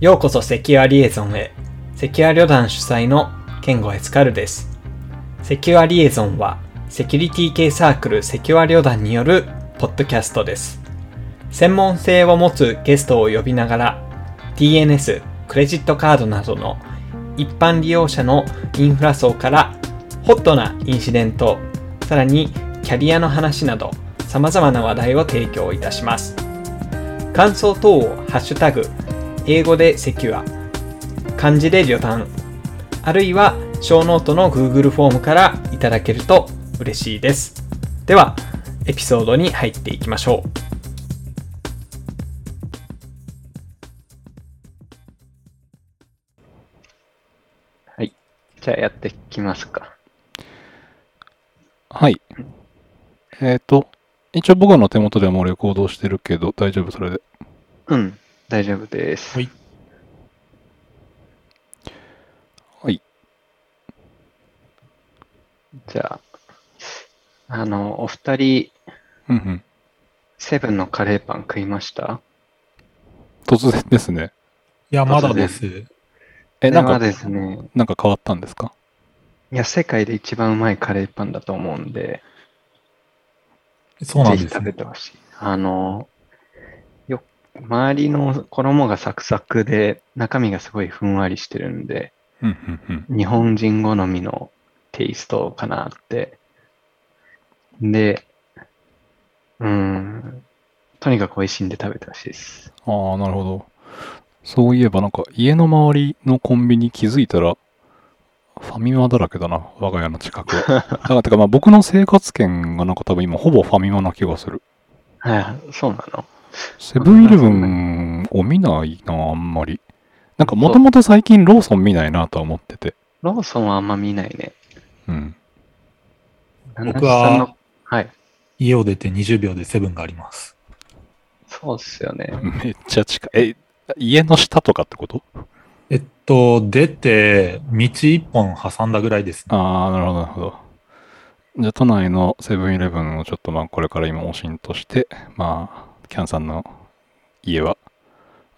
ようこそセキュアリエゾンへ。セキュア旅団主催のケンゴエスカルです。セキュアリエゾンは、セキュリティ系サークルセキュア旅団によるポッドキャストです。専門性を持つゲストを呼びながら、DNS、クレジットカードなどの一般利用者のインフラ層からホットなインシデント、さらにキャリアの話など様々な話題を提供いたします。感想等をハッシュタグ、英語で secure、漢字で旅団、あるいはショーノートの Google フォームからいただけると嬉しいです。では、エピソードに入っていきましょう。はい。じゃあやっていきますか。はい。えっ、と、一応僕の手元ではもうレコードをしてるけど、大丈夫？それで。うん、大丈夫です。はいはい。じゃあ、あの、お二人、うんうん。セブンのカレーパン食いました？突然ですね。いや、まだです。え、なんか、ですね、なんか変わったんですか？いや、世界で一番うまいカレーパンだと思うんで、そうなんぜひですね。食べてほしい。あの、よ、周りの衣がサクサクで、中身がすごいふんわりしてるんで、うんうんうん。日本人好みのテイストかなって。で、うーん、とにかく美味しいんで食べてほしいです。ああ、なるほど。そういえばなんか家の周りのコンビニ気づいたら、ファミマだらけだな、我が家の近くは。だから、てかまあ僕の生活圏がなんか多分今ほぼファミマな気がする。はい、そうなのセブンイレブンを見ないな、あんまり。なんかもともと最近ローソン見ないなとは思ってて。ローソンはあんま見ないね。うん。僕ははい、家を出て20秒でセブンがあります。そうっすよね。めっちゃ近い。え、家の下とかってこと？えっと、出て、道一本挟んだぐらいですね。ああ、なるほど、なるほど。じゃあ、都内のセブンイレブンをちょっとまあ、これから今、おしんとして、まあ、キャンさんの家は、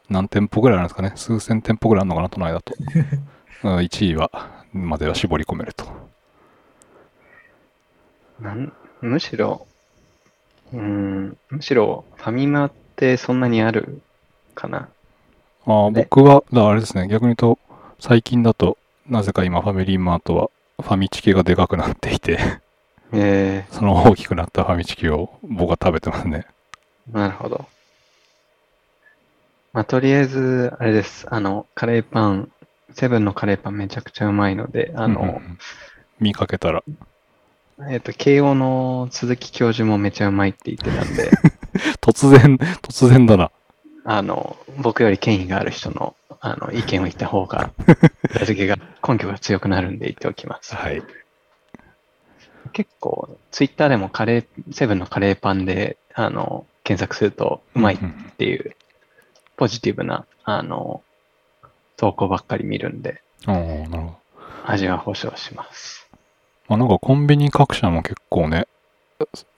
何店舗ぐらいあるんですかね？数千店舗ぐらいあるのかな、都内だと。うん1位は、までは絞り込めると。なんむしろ、うーん、むしろファミマってそんなにあるかな？あ僕は、だからあれですね、逆に言うと、最近だと、なぜか今、ファミリーマートは、ファミチキがでかくなっていて、えその大きくなったファミチキを僕は食べてますね。ー、なるほど。まあ、とりあえず、あれです。あの、カレーパン、セブンのカレーパンめちゃくちゃうまいので、あの、うんうんうん見かけたら、えっ、と、慶応の鈴木教授もめちゃうまいって言ってたんで、突然、突然だな。あの、僕より権威がある人の、あの、意見を言った方が、裏付けが、根拠が強くなるんで言っておきます。はい。結構、ツイッターでもカレー、セブンのカレーパンで、あの、検索すると、うまいっていう、ポジティブな、あの、投稿ばっかり見るんで、ああ、なるほど。味は保証します。まあ、なんかコンビニ各社も結構ね、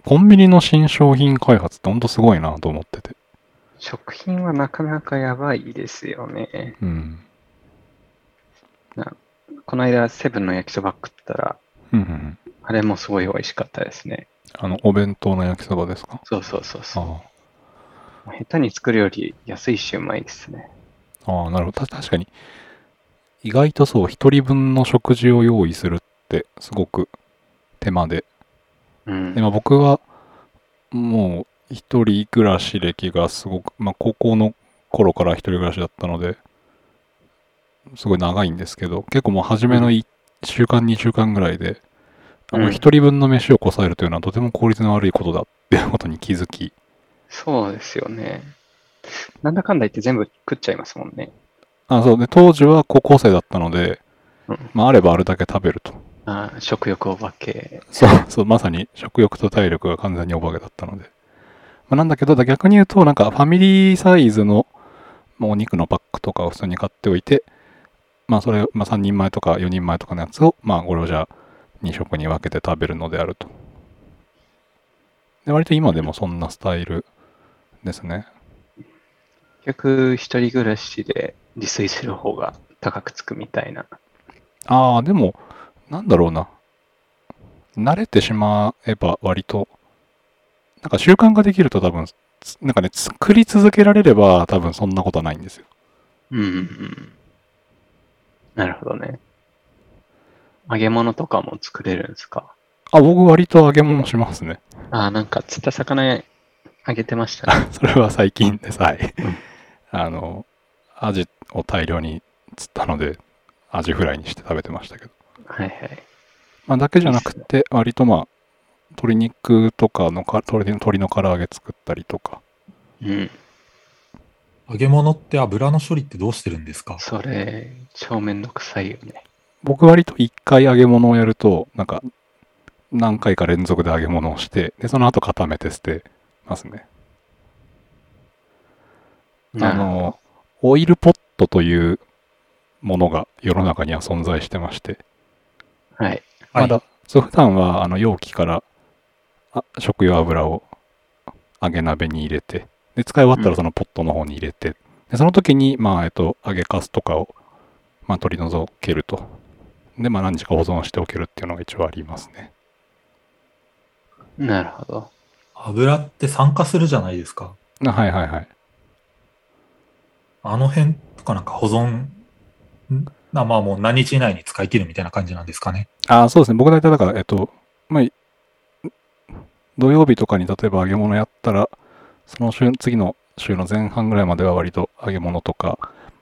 コンビニの新商品開発ってほんとすごいなと思ってて。食品はなかなかやばいですよね。うん。この間、セブンの焼きそば食ったら、うんうんうん。あれもすごい美味しかったですね。あの、お弁当の焼きそばですか？そうそうそうそう。あ下手に作るより安いしうまいですね。あ。ああ、なるほど。た確かに、意外とそう、一人分の食事を用意するってすごく手間で。うんで。まあ、僕は、もう、一人暮らし歴がすごく、まあ、高校の頃から一人暮らしだったので、すごい長いんですけど、結構もう初めの1週間、2週間ぐらいで、あのうん一人分の飯をこさえるというのはとても効率の悪いことだっていうことに気づき、そうですよね。なんだかんだ言って全部食っちゃいますもんね。あそうで当時は高校生だったので、うんまあ、あればあるだけ食べると。あー食欲お化け。そう、そう、まさに食欲と体力が完全にお化けだったので。まあ、なんだけど、逆に言うと、なんかファミリーサイズの、まあ、お肉のパックとかを普通に買っておいて、まあそれ、まあ3人前とか4人前とかのやつを、まあこれをじゃあ2食に分けて食べるのであると。で割と今でもそんなスタイルですね。局、一人暮らしで自炊する方が高くつくみたいな。ああ、でも、なんだろうな。慣れてしまえば割と、なんか習慣ができると多分、つなんかね、作り続けられれば多分そんなことはないんですよ。うんうんうん。なるほどね。揚げ物とかも作れるんですか？あ、僕割と揚げ物しますね。ああ、なんか釣った魚揚げてましたね。それは最近です。はいうん。あの、アジを大量に釣ったので、アジフライにして食べてましたけど。はいはい。まあ、だけじゃなくて、割とまあ、鶏肉とかのか、鶏の鶏の唐揚げ作ったりとか。うん。揚げ物って油の処理ってどうしてるんですか？それ、超めんどくさいよね。僕割と一回揚げ物をやると、なんか、何回か連続で揚げ物をして、で、その後固めて捨てますね。あの、オイルポットというものが世の中には存在してまして、はい。はいまだ、そう普段はあの容器からあ食用油を揚げ鍋に入れて、で、使い終わったらそのポットの方に入れて、で、その時に、まあ、えっと、揚げかすとかを、まあ、取り除けると。で、まあ、何日か保存しておけるっていうのが一応ありますね。なるほど。油って酸化するじゃないですか。あはいはいはい。あの辺とかなんか保存、んなまあもう何日以内に使い切るみたいな感じなんですかね。あそうですね。僕大体だから、えっと、まあ、土曜日とかに例えば揚げ物やったら、その週、次の週の前半ぐらいまでは割と揚げ物とか、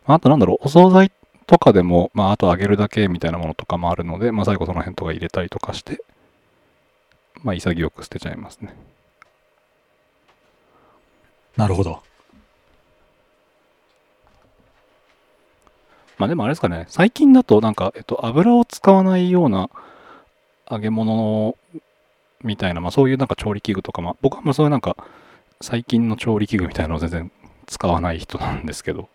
まああとなんだろう、お惣菜とかでも、まああと揚げるだけみたいなものとかもあるので、まあ最後その辺とか入れたりとかして、まあ潔く捨てちゃいますね。なるほど。まあでもあれですかね、最近だとなんか、えっと、油を使わないような揚げ物みたいな、まあそういうなんか調理器具とか、まあ僕はもうそういうなんか、最近の調理器具みたいなのを全然使わない人なんですけど、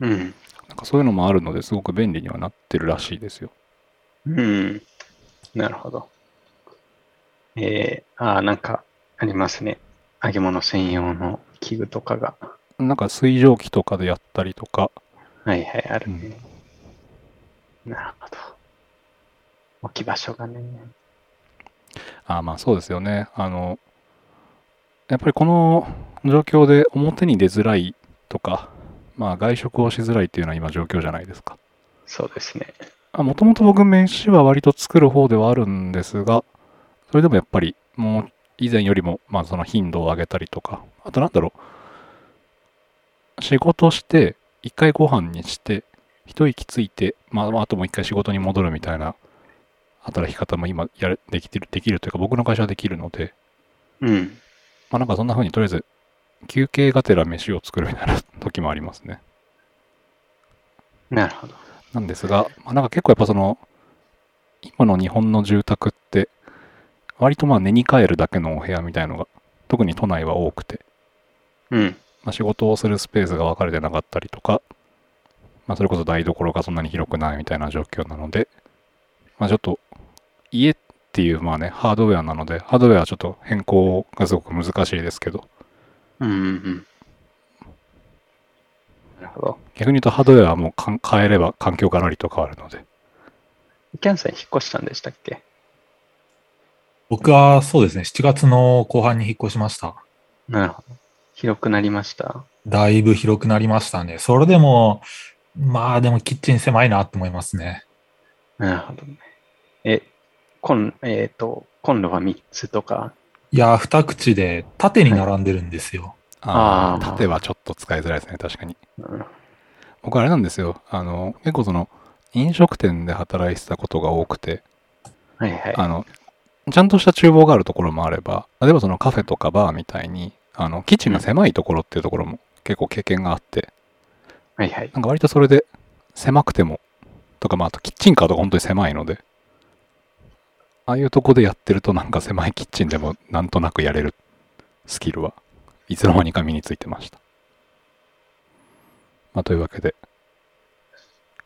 うん。なんかそういうのもあるのですごく便利にはなってるらしいですよ。うん。なるほど。えー、ああ、なんかありますね。揚げ物専用の器具とかが。なんか水蒸気とかでやったりとか、はいはい、あるね。なるほど。置き場所がね。あまあそうですよね。あの、やっぱりこの状況で表に出づらいとか、まあ外食をしづらいっていうのは今状況じゃないですか。そうですね。もともと僕飯は割と作る方ではあるんですが、それでもやっぱりもう以前よりもまあその頻度を上げたりとか、あとなんだろう、仕事して、一回ご飯にして、一息ついて、まああともう一回仕事に戻るみたいな働き方も今やれできてる、できるというか僕の会社はできるので、うん。まあなんかそんな風にとりあえず休憩がてら飯を作るみたいな時もありますね。なるほど。なんですが、まあ、なんか結構やっぱその、今の日本の住宅って、割とまあ寝に帰るだけのお部屋みたいのが、特に都内は多くて、うん。まあ、仕事をするスペースが分かれてなかったりとか、まあ、それこそ台所がそんなに広くないみたいな状況なので、まあ、ちょっと、家っていうまあね、ハードウェアなので、ハードウェアはちょっと変更がすごく難しいですけど、うんうんうん。なるほど。逆に言うとハードウェアはもうかん変えれば環境がらりと変わるので、キャンさん引っ越したんでしたっけ？僕はそうですね、7月の後半に引っ越しました。なるほど。広くなりました。だいぶ広くなりましたね。それでも、まあでもキッチン狭いなって思いますね。なるほどね。え、こん、えっ、と、今度は3つとか？いや、二口で縦に並んでるんですよ。ああ、縦はちょっと使いづらいですね、確かに。うん僕あれなんですよ。あの、結構その、飲食店で働いてたことが多くて、はいはい。あの、ちゃんとした厨房があるところもあれば、例えばそのカフェとかバーみたいに、あの、キッチンが狭いところっていうところも結構経験があって、はいはい。なんか割とそれで狭くても、とかまああとキッチンカーとか本当に狭いので、ああいうとこでやってるとなんか狭いキッチンでもなんとなくやれるスキルはいつの間にか身についてました。まあというわけで、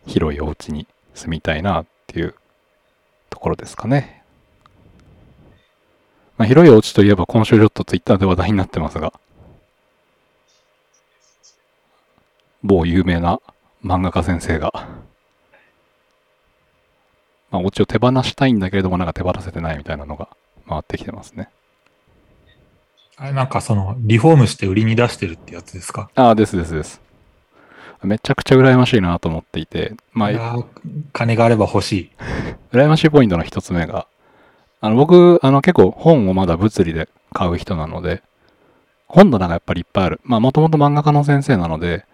広いお家に住みたいなっていうところですかね。まあ、広いお家といえば今週ちょっとツイッターで話題になってますが、某有名な漫画家先生が、まあ、オチを手放したいんだけれども、なんか手放せてないみたいなのが回ってきてますね。あれなんかその、リフォームして売りに出してるってやつですか？ああ、ですですです。めちゃくちゃ羨ましいなと思っていて、まあい、やー金があれば欲しい。羨ましいポイントの一つ目が、あの、僕、あの、結構本をまだ物理で買う人なので、本棚がやっぱりいっぱいある。まあ、もともと漫画家の先生なので、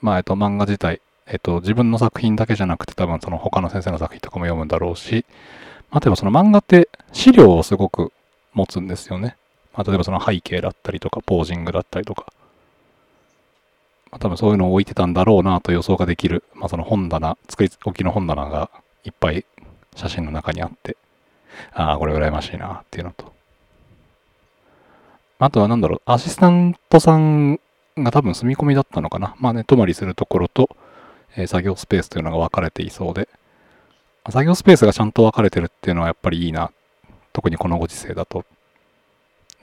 まあ、えっと、漫画自体、えっと、自分の作品だけじゃなくて、多分その他の先生の作品とかも読むんだろうし、あ、例えばその漫画って資料をすごく持つんですよね。まあ、例えばその背景だったりとか、ポージングだったりとか。まあ、多分そういうのを置いてたんだろうなと予想ができる、まあ、その本棚、作り置きの本棚がいっぱい写真の中にあって、ああ、これ羨ましいなっていうのと。あとはなんだろう、アシスタントさんが多分住み込みだったのかな。まあね、泊まりするところと、えー作業スペースというのが分かれていそうで、作業スペースがちゃんと分かれてるっていうのはやっぱりいいな。特にこのご時世だと。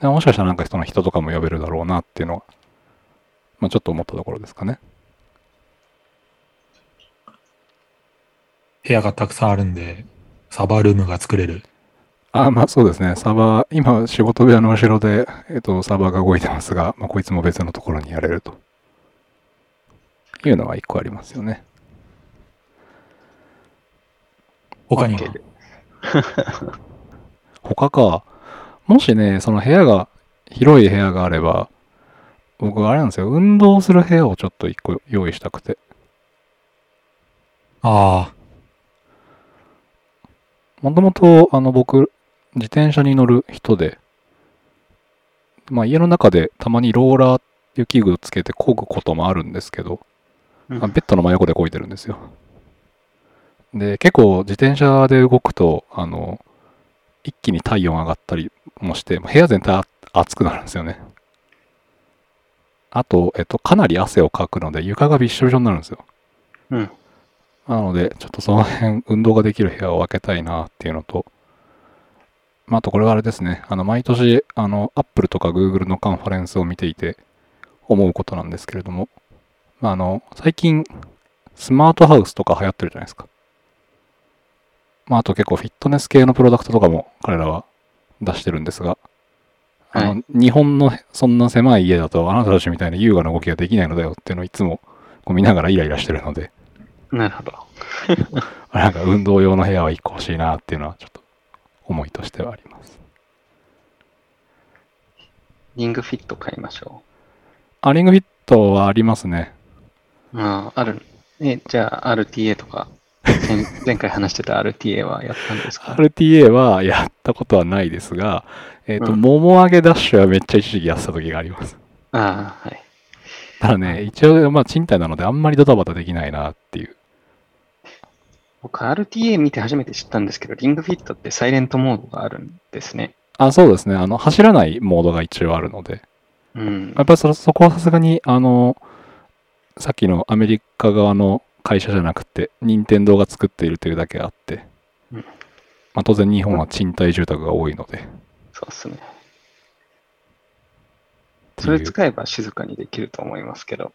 でもしかしたらなんかその人とかも呼べるだろうなっていうのは、まあちょっと思ったところですかね。部屋がたくさんあるんで、サバールームが作れる。あまあそうですね。サーバー、今仕事部屋の後ろで、えっと、サーバーが動いてますが、まあこいつも別のところにやれると。いうのは一個ありますよね。他には？他か。もしね、その部屋が、広い部屋があれば、僕あれなんですよ。運動する部屋をちょっと一個用意したくて。あもともと、あの、僕、自転車に乗る人で、まあ家の中でたまにローラーっていう器具をつけて漕ぐこともあるんですけど、うんあベッドの真横で漕いでるんですよ。で、結構自転車で動くと、あの、一気に体温上がったりもして、部屋全体あ暑くなるんですよね。あと、えっと、かなり汗をかくので、床がびっしょびしょになるんですよ。うん。なので、ちょっとその辺、運動ができる部屋を分けたいなっていうのと、まあ、あとこれはあれですね、あの、毎年、あの、Apple とか Google のカンファレンスを見ていて思うことなんですけれども、まあ、あの、最近、スマートハウスとか流行ってるじゃないですか。まあ、あと結構フィットネス系のプロダクトとかも彼らは出してるんですが、あの、は日本のそんな狭い家だとあなたたちみたいな優雅な動きができないのだよっていうのをいつもこう見ながらイライラしてるので、なるほど。あ なんか運動用の部屋は1個欲しいなっていうのはちょっと思いとしてはあります。リングフィット買いましょあ、リングフィットはありますね。う。ああ、ある。え、じゃあ RTA とか、前前回話してた RTA はやったんですか？RTA はやったことはないですが、えっ、と、うんもも上げダッシュはめっちゃ一時期やってた時があります。ああ、はい。ただね、一応、まあ賃貸なのであんまりドタバタできないなっていう。僕 RTA 見て初めて知ったんですけど、リングフィットってサイレントモードがあるんですね。あ、そうですね。あの、走らないモードが一応あるので、うんや。っぱりそそこはさすがに、あの、さっきのアメリカ側の会社じゃなくて、任天堂が作っているというだけあって、うんまあ、当然日本は賃貸住宅が多いので、そうっすね。それ使えば静かにできると思いますけど、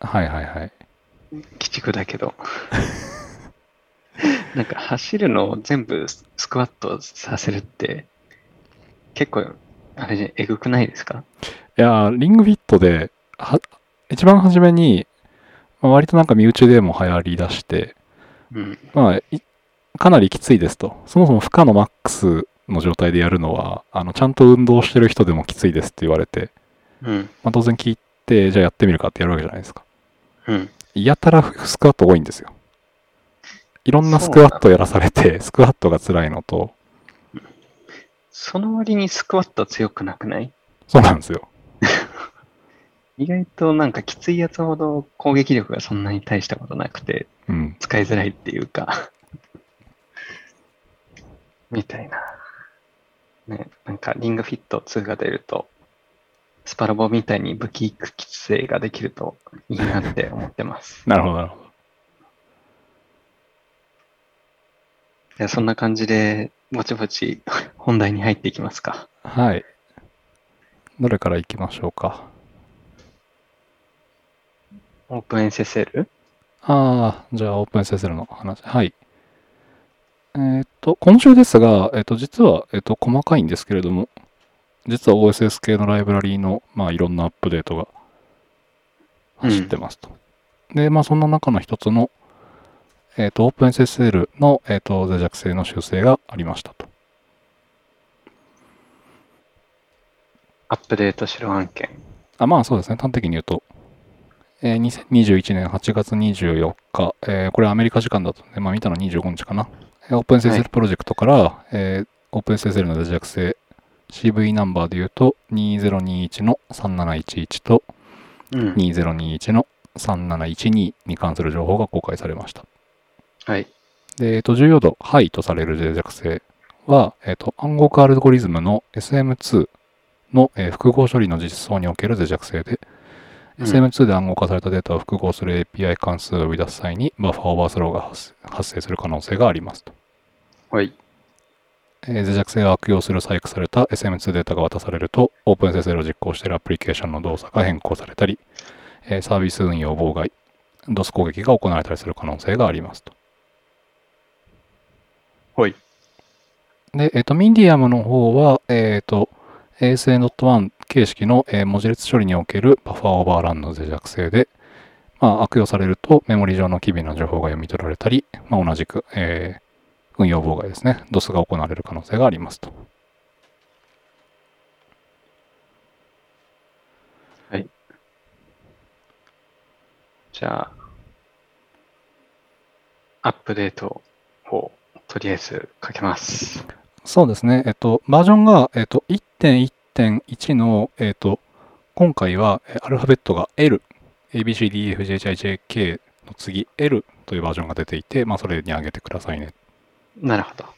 はいはいはい。鬼畜だけど。なんか走るのを全部スクワットさせるって、結構、あれじゃ、えぐくないですか？いやー、リングフィットで、は一番初めに、まあ、割となんか身内でも流行り出して、うん。まあ、いかなりきついですと。そもそも負荷のマックスの状態でやるのは、あのちゃんと運動してる人でもきついですって言われて、うん。まあ、当然聞いて、じゃあやってみるかってやるわけじゃないですか。うん。やたらスクワット多いんですよ。いろんなスクワットやらされて、スクワットが辛いのと、その割にスクワット強くなくない？そうなんですよ。意外となんかきついやつほど攻撃力がそんなに大したことなくてうん。使いづらいっていうか みたいな。ね、なんかリングフィット2が出るとスパラボみたいに武器規制ができるといいなって思ってます。なるほど、なるほど。じゃあそんな感じでぼちぼち本題に入っていきますか。はい。どれから行きましょうか。OpenSSL? ああ、じゃあ OpenSSL の話。はい。えーっと、今週ですが、えーっと、実は、えーっと、細かいんですけれども、実は OSS 系のライブラリーの、まあ、いろんなアップデートが走ってますと。で、まあ、そんな中の一つの、えーっと、OpenSSL の、えーっと、脆弱性の修正がありましたと。アップデートしろ案件。あまあそうですね、端的に言うと、えー2021年8月24日、えーこれアメリカ時間だとね、まあ見たの25日かな。えーは OpenSSL いプロジェクトから、えー OpenSSL の脆弱性、CV ナンバーで言うと、2021の3711とうん。2021の3712に関する情報が公開されました。はい。で、えっと、重要度、 High とされる脆弱性は、えっと、暗号化アルゴリズムの SM2 の、えー復号処理の実装における脆弱性で、うん SM2 で暗号化されたデータを復号する API 関数を生み出す際にバッファーオーバーフローが発発生する可能性がありますと。はい。えー脆弱性を悪用する細工された SM2 データが渡されると、OpenSSL を実行しているアプリケーションの動作が変更されたり、えーサービス運用妨害、DOS 攻撃が行われたりする可能性がありますと。はい。で、えっ、と、ミディアムの方は、えっ、と、ASA.1 形式の、えー文字列処理におけるバッファーオーバーランの脆弱性で、まあ、悪用されるとメモリ上の機微な情報が読み取られたり、まあ、同じく、えー運用妨害ですね。DOS が行われる可能性がありますと。じゃあ、アップデートをとりあえずかけます。そうですね。えっ、と、バージョンが、えっ、と、1.1.1の、えっ、と、今回はえーアルファベットが L、ABCDEFGHIJK の次 L というバージョンが出ていて、まあ、それに上げてくださいねなるほど。っ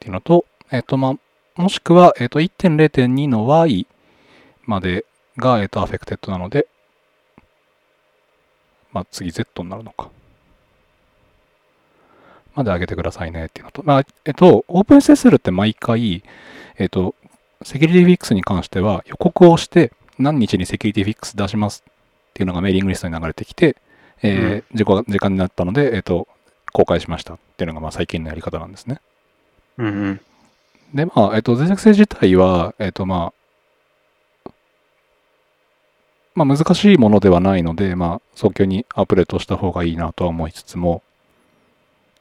ていうのと、えっ、と、まあ、もしくは、えっ、と、1.0.2の Y までが、えっ、と、アフェクテッドなので、まあ、次 Z になるのか。まで上げてくださいねっていうのと、まあ、えっ、と、OpenSSL って毎回、えっ、と、 security fix に関しては予告をして、何日にセキュリティフィックス出しますっていうのがメーリングリストに流れてきて、えー時間時間になったので、えっ、と、公開しましたっていうのがまあ最近のやり方なんですね。うんうん。で、まあ、えっと、脆弱性自体は、えっと、まあ、まあ、難しいものではないので、まあ、早急にアップデートした方がいいなとは思いつつも、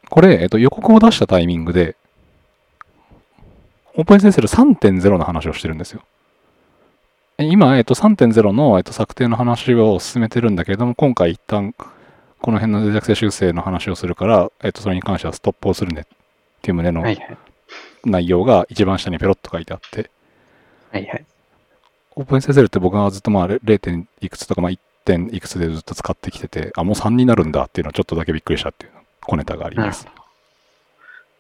これ、えっと、予告を出したタイミングで、OpenSSL 3.0の話をしてるんですよ。え今、えっと、3.0の、えっと、策定の話を進めてるんだけれども、今回一旦、この辺の脆弱性修正の話をするから、えっと、それに関してはストップをするねっていう旨の。内容が一番下にペロッと書いてあって、はいはい。OpenSSL って僕がずっとまあ 0. 点いくつとかまあ 1. 点いくつでずっと使ってきてて、あ、もう3になるんだっていうのはちょっとだけびっくりしたっていう小ネタがあります。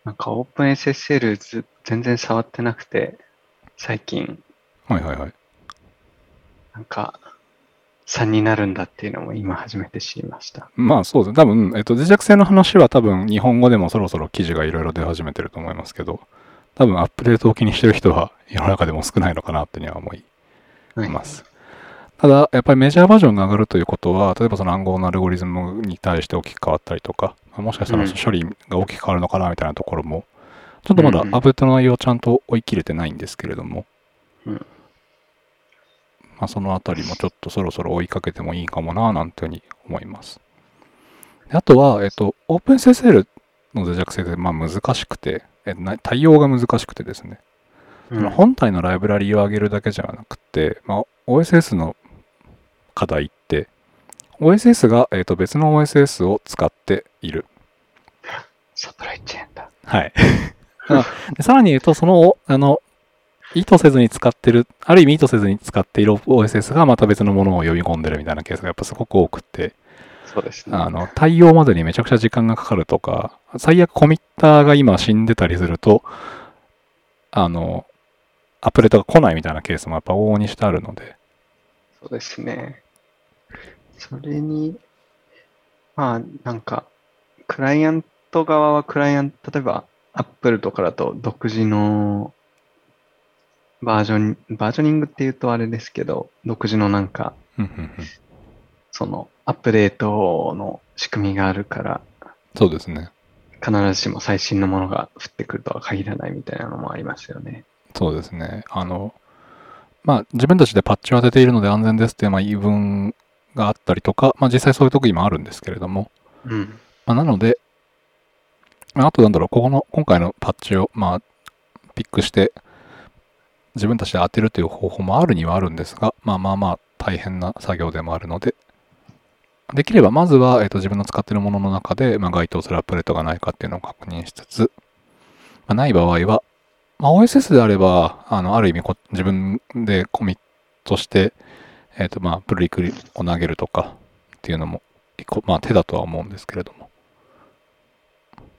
なんか OpenSSL ず全然触ってなくて、最近、はいはいはい。なんか、3になるんだっていうのも今初めて知りました。まあそうですね。多分、えっと、脆弱性の話は多分日本語でもそろそろ記事がいろいろ出始めてると思いますけど、多分アップデートを気にしてる人は世の中でも少ないのかなっていうには思いはい。ます。ただ、やっぱりメジャーバージョンが上がるということは、例えばその暗号のアルゴリズムに対して大きく変わったりとか、まあもしかしたらうん処理が大きく変わるのかなみたいなところも、ちょっとまだアうんうんップデートの内容をちゃんと追い切れてないんですけれども、うんまあそのあたりもちょっとそろそろ追いかけてもいいかもな、なんていうふうに思います。であとは、えっと、OpenSSL の脆弱性でまあ難しくて、えな対応が難しくてですね、うん本体のライブラリーを上げるだけじゃなくて、まあ、OSS の課題って、OSS が、えー、と別の OSS を使っている。サプライチェーンだ。はい。でさらに言うと、その、あの、意図せずに使ってる、ある意味意図せずに使っている OSS がまた別のものを呼び込んでるみたいなケースがやっぱすごく多くて、そうですね。あの、対応までにめちゃくちゃ時間がかかるとか、最悪コミッターが今死んでたりすると、あの、アップデートが来ないみたいなケースもやっぱ往々にしてあるので、そうですね。それに、まあ、なんか、クライアント側はクライアント、例えば、Apple とかだと独自のバージョン、バージョニングっていうとあれですけど、独自のなんか、そのアップデートの仕組みがあるから、そうですね。必ずしも最新のものが降ってくるとは限らないみたいなのもありますよね。そうですね。あの、まあ、自分たちでパッチを当てているので安全ですっていう、まあ、言い分があったりとか、まあ、実際そういう時もあるんですけれども、うん。まあ、なので、まあとなんだろう、ここの、今回のパッチを、まあ、ピックして、自分たちで当てるという方法もあるにはあるんですが、まあまあまあ、大変な作業でもあるので、できれば、まずは、えっ、と、自分の使っているものの中で、まあ、該当するアップデートがないかっていうのを確認しつつ、まあ、ない場合は、まあ、OSS であれば、あの、ある意味こ、自分でコミットして、えっ、と、まあ、プルリクを投げるとかっていうのも、一個、まあ、手だとは思うんですけれども。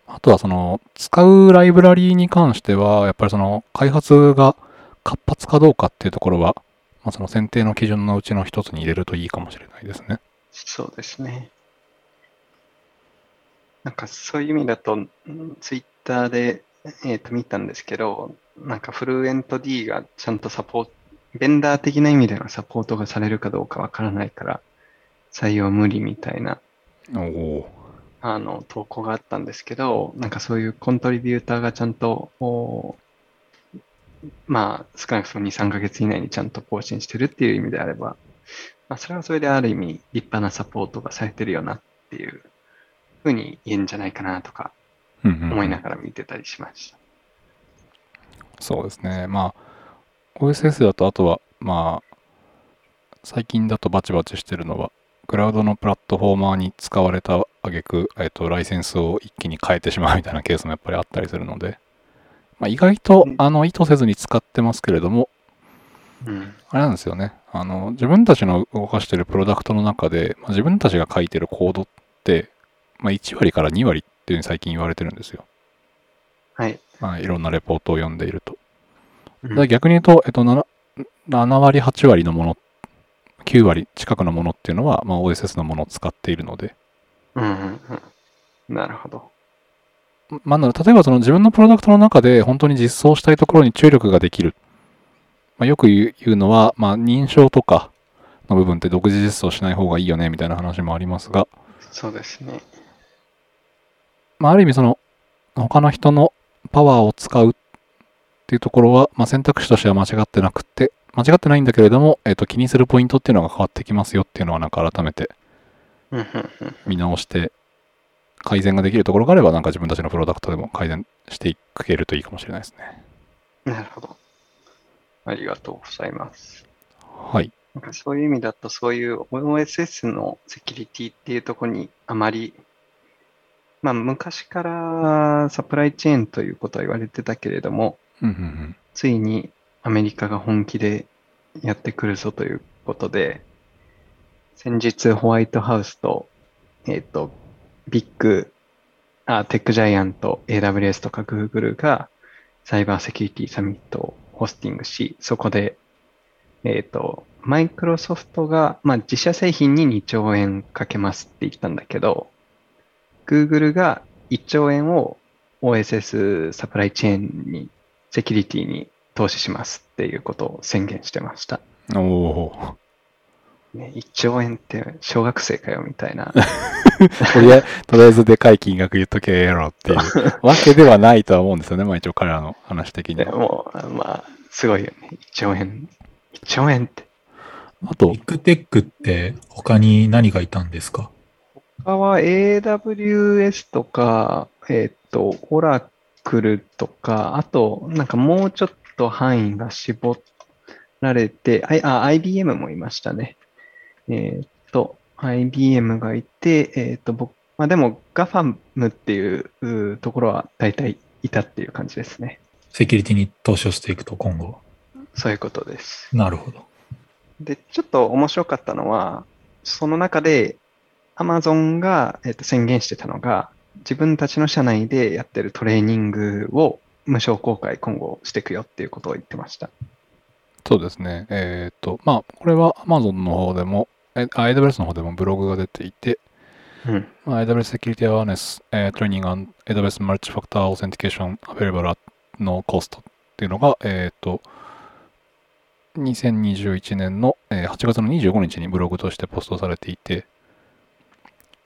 あとは、その、使うライブラリーに関しては、やっぱりその、開発が活発かどうかっていうところは、まあ、その選定の基準のうちの一つに入れるといいかもしれないですね。そうですね。なんかそういう意味だと、ツイッターで、えー、と見たんですけど、なんかフルエント D がちゃんとサポート、ベンダー的な意味でのサポートがされるかどうかわからないから、採用無理みたいなおおあの投稿があったんですけど、なんかそういうコントリビューターがちゃんと、おまあ少なくとも2、3ヶ月以内にちゃんと更新してるっていう意味であれば、まあそれはそれである意味立派なサポートがされてるよなっていうふうに言えるんじゃないかなとか思いながら見てたりしました。そうですね。まあ、OSS だと、あとは、まあ、最近だとバチバチしてるのは、クラウドのプラットフォーマーに使われた挙句、えっと、ライセンスを一気に変えてしまうみたいなケースもやっぱりあったりするので、まあ、意外とうん、あの、意図せずに使ってますけれども、うん。あれなんですよね。あの、自分たちの動かしてるプロダクトの中で、まあ、自分たちが書いてるコードって、まあ、1割から2割っていうふうに最近言われてるんですよ。はい。まあ、いろんなレポートを読んでいると。うん逆に言うと、えっと、7, 7割、8割のもの、9割近くのものっていうのは、まあ、OSS のものを使っているので、うん。なるほど。まあ、例えばその自分のプロダクトの中で本当に実装したいところに注力ができる。まあ、よく言うのは、まあ、認証とかの部分って独自実装しない方がいいよねみたいな話もありますが、そうですね。まあ、ある意味その他の人のパワーを使うっていうところは、まあ、選択肢としては間違ってなくて、間違ってないんだけれども、えっと、気にするポイントっていうのが変わってきますよっていうのはなんか改めて 見直して改善ができるところがあればなんか自分たちのプロダクトでも改善していけるといいかもしれないですね。なるほど。ありがとうございます。はい。なんかそういう意味だと、そういう OSS のセキュリティっていうところにあまり、まあ昔からサプライチェーンということは言われてたけれども、うんうんうん。ついにアメリカが本気でやってくるぞということで、先日ホワイトハウスと、えっ、と、ビッグ、あ、テックジャイアント、AWS とか Google がサイバーセキュリティサミットをホスティングし、そこで、えっ、と、マイクロソフトが、まあ、自社製品に2兆円かけますって言ったんだけど、Google が1兆円を OSS サプライチェーンにセキュリティに投資しますっていうことを宣言してました。おおね、1兆円って小学生かよみたいな。ー。とりあえず、とりあえずでかい金額言っとけやろっていう わけではないとは思うんですよね。まあ一応彼らの話的にでは。もう、まあ、すごいよね。1兆円。1兆円って。あとビッ、グテックって他に何がいたんですか？他は AWS とか、えっ、と、オラクルとか、あと、なんかもうちょっと範囲が絞られて、あ、あ IBM もいましたね。えっ、と、IBM がいて、えっ、と、僕、まあでも GAFAM っていううところは大体いたっていう感じですね。セキュリティに投資をしていくと今後。そういうことです。なるほど。で、ちょっと面白かったのは、その中で Amazon が、えっと宣言してたのが、自分たちの社内でやってるトレーニングを無償公開今後していくよっていうことを言ってました。そうですね。えっ、と、まあ、これは Amazon の方でも、え AWS の方でもブログが出ていて、うん。まあ、AWS Security Awareness、えー、Training and AWS Multi-Factor Authentication Available at No Cost っていうのが、えっ、と、2021年のえー8月の25日にブログとしてポストされていて、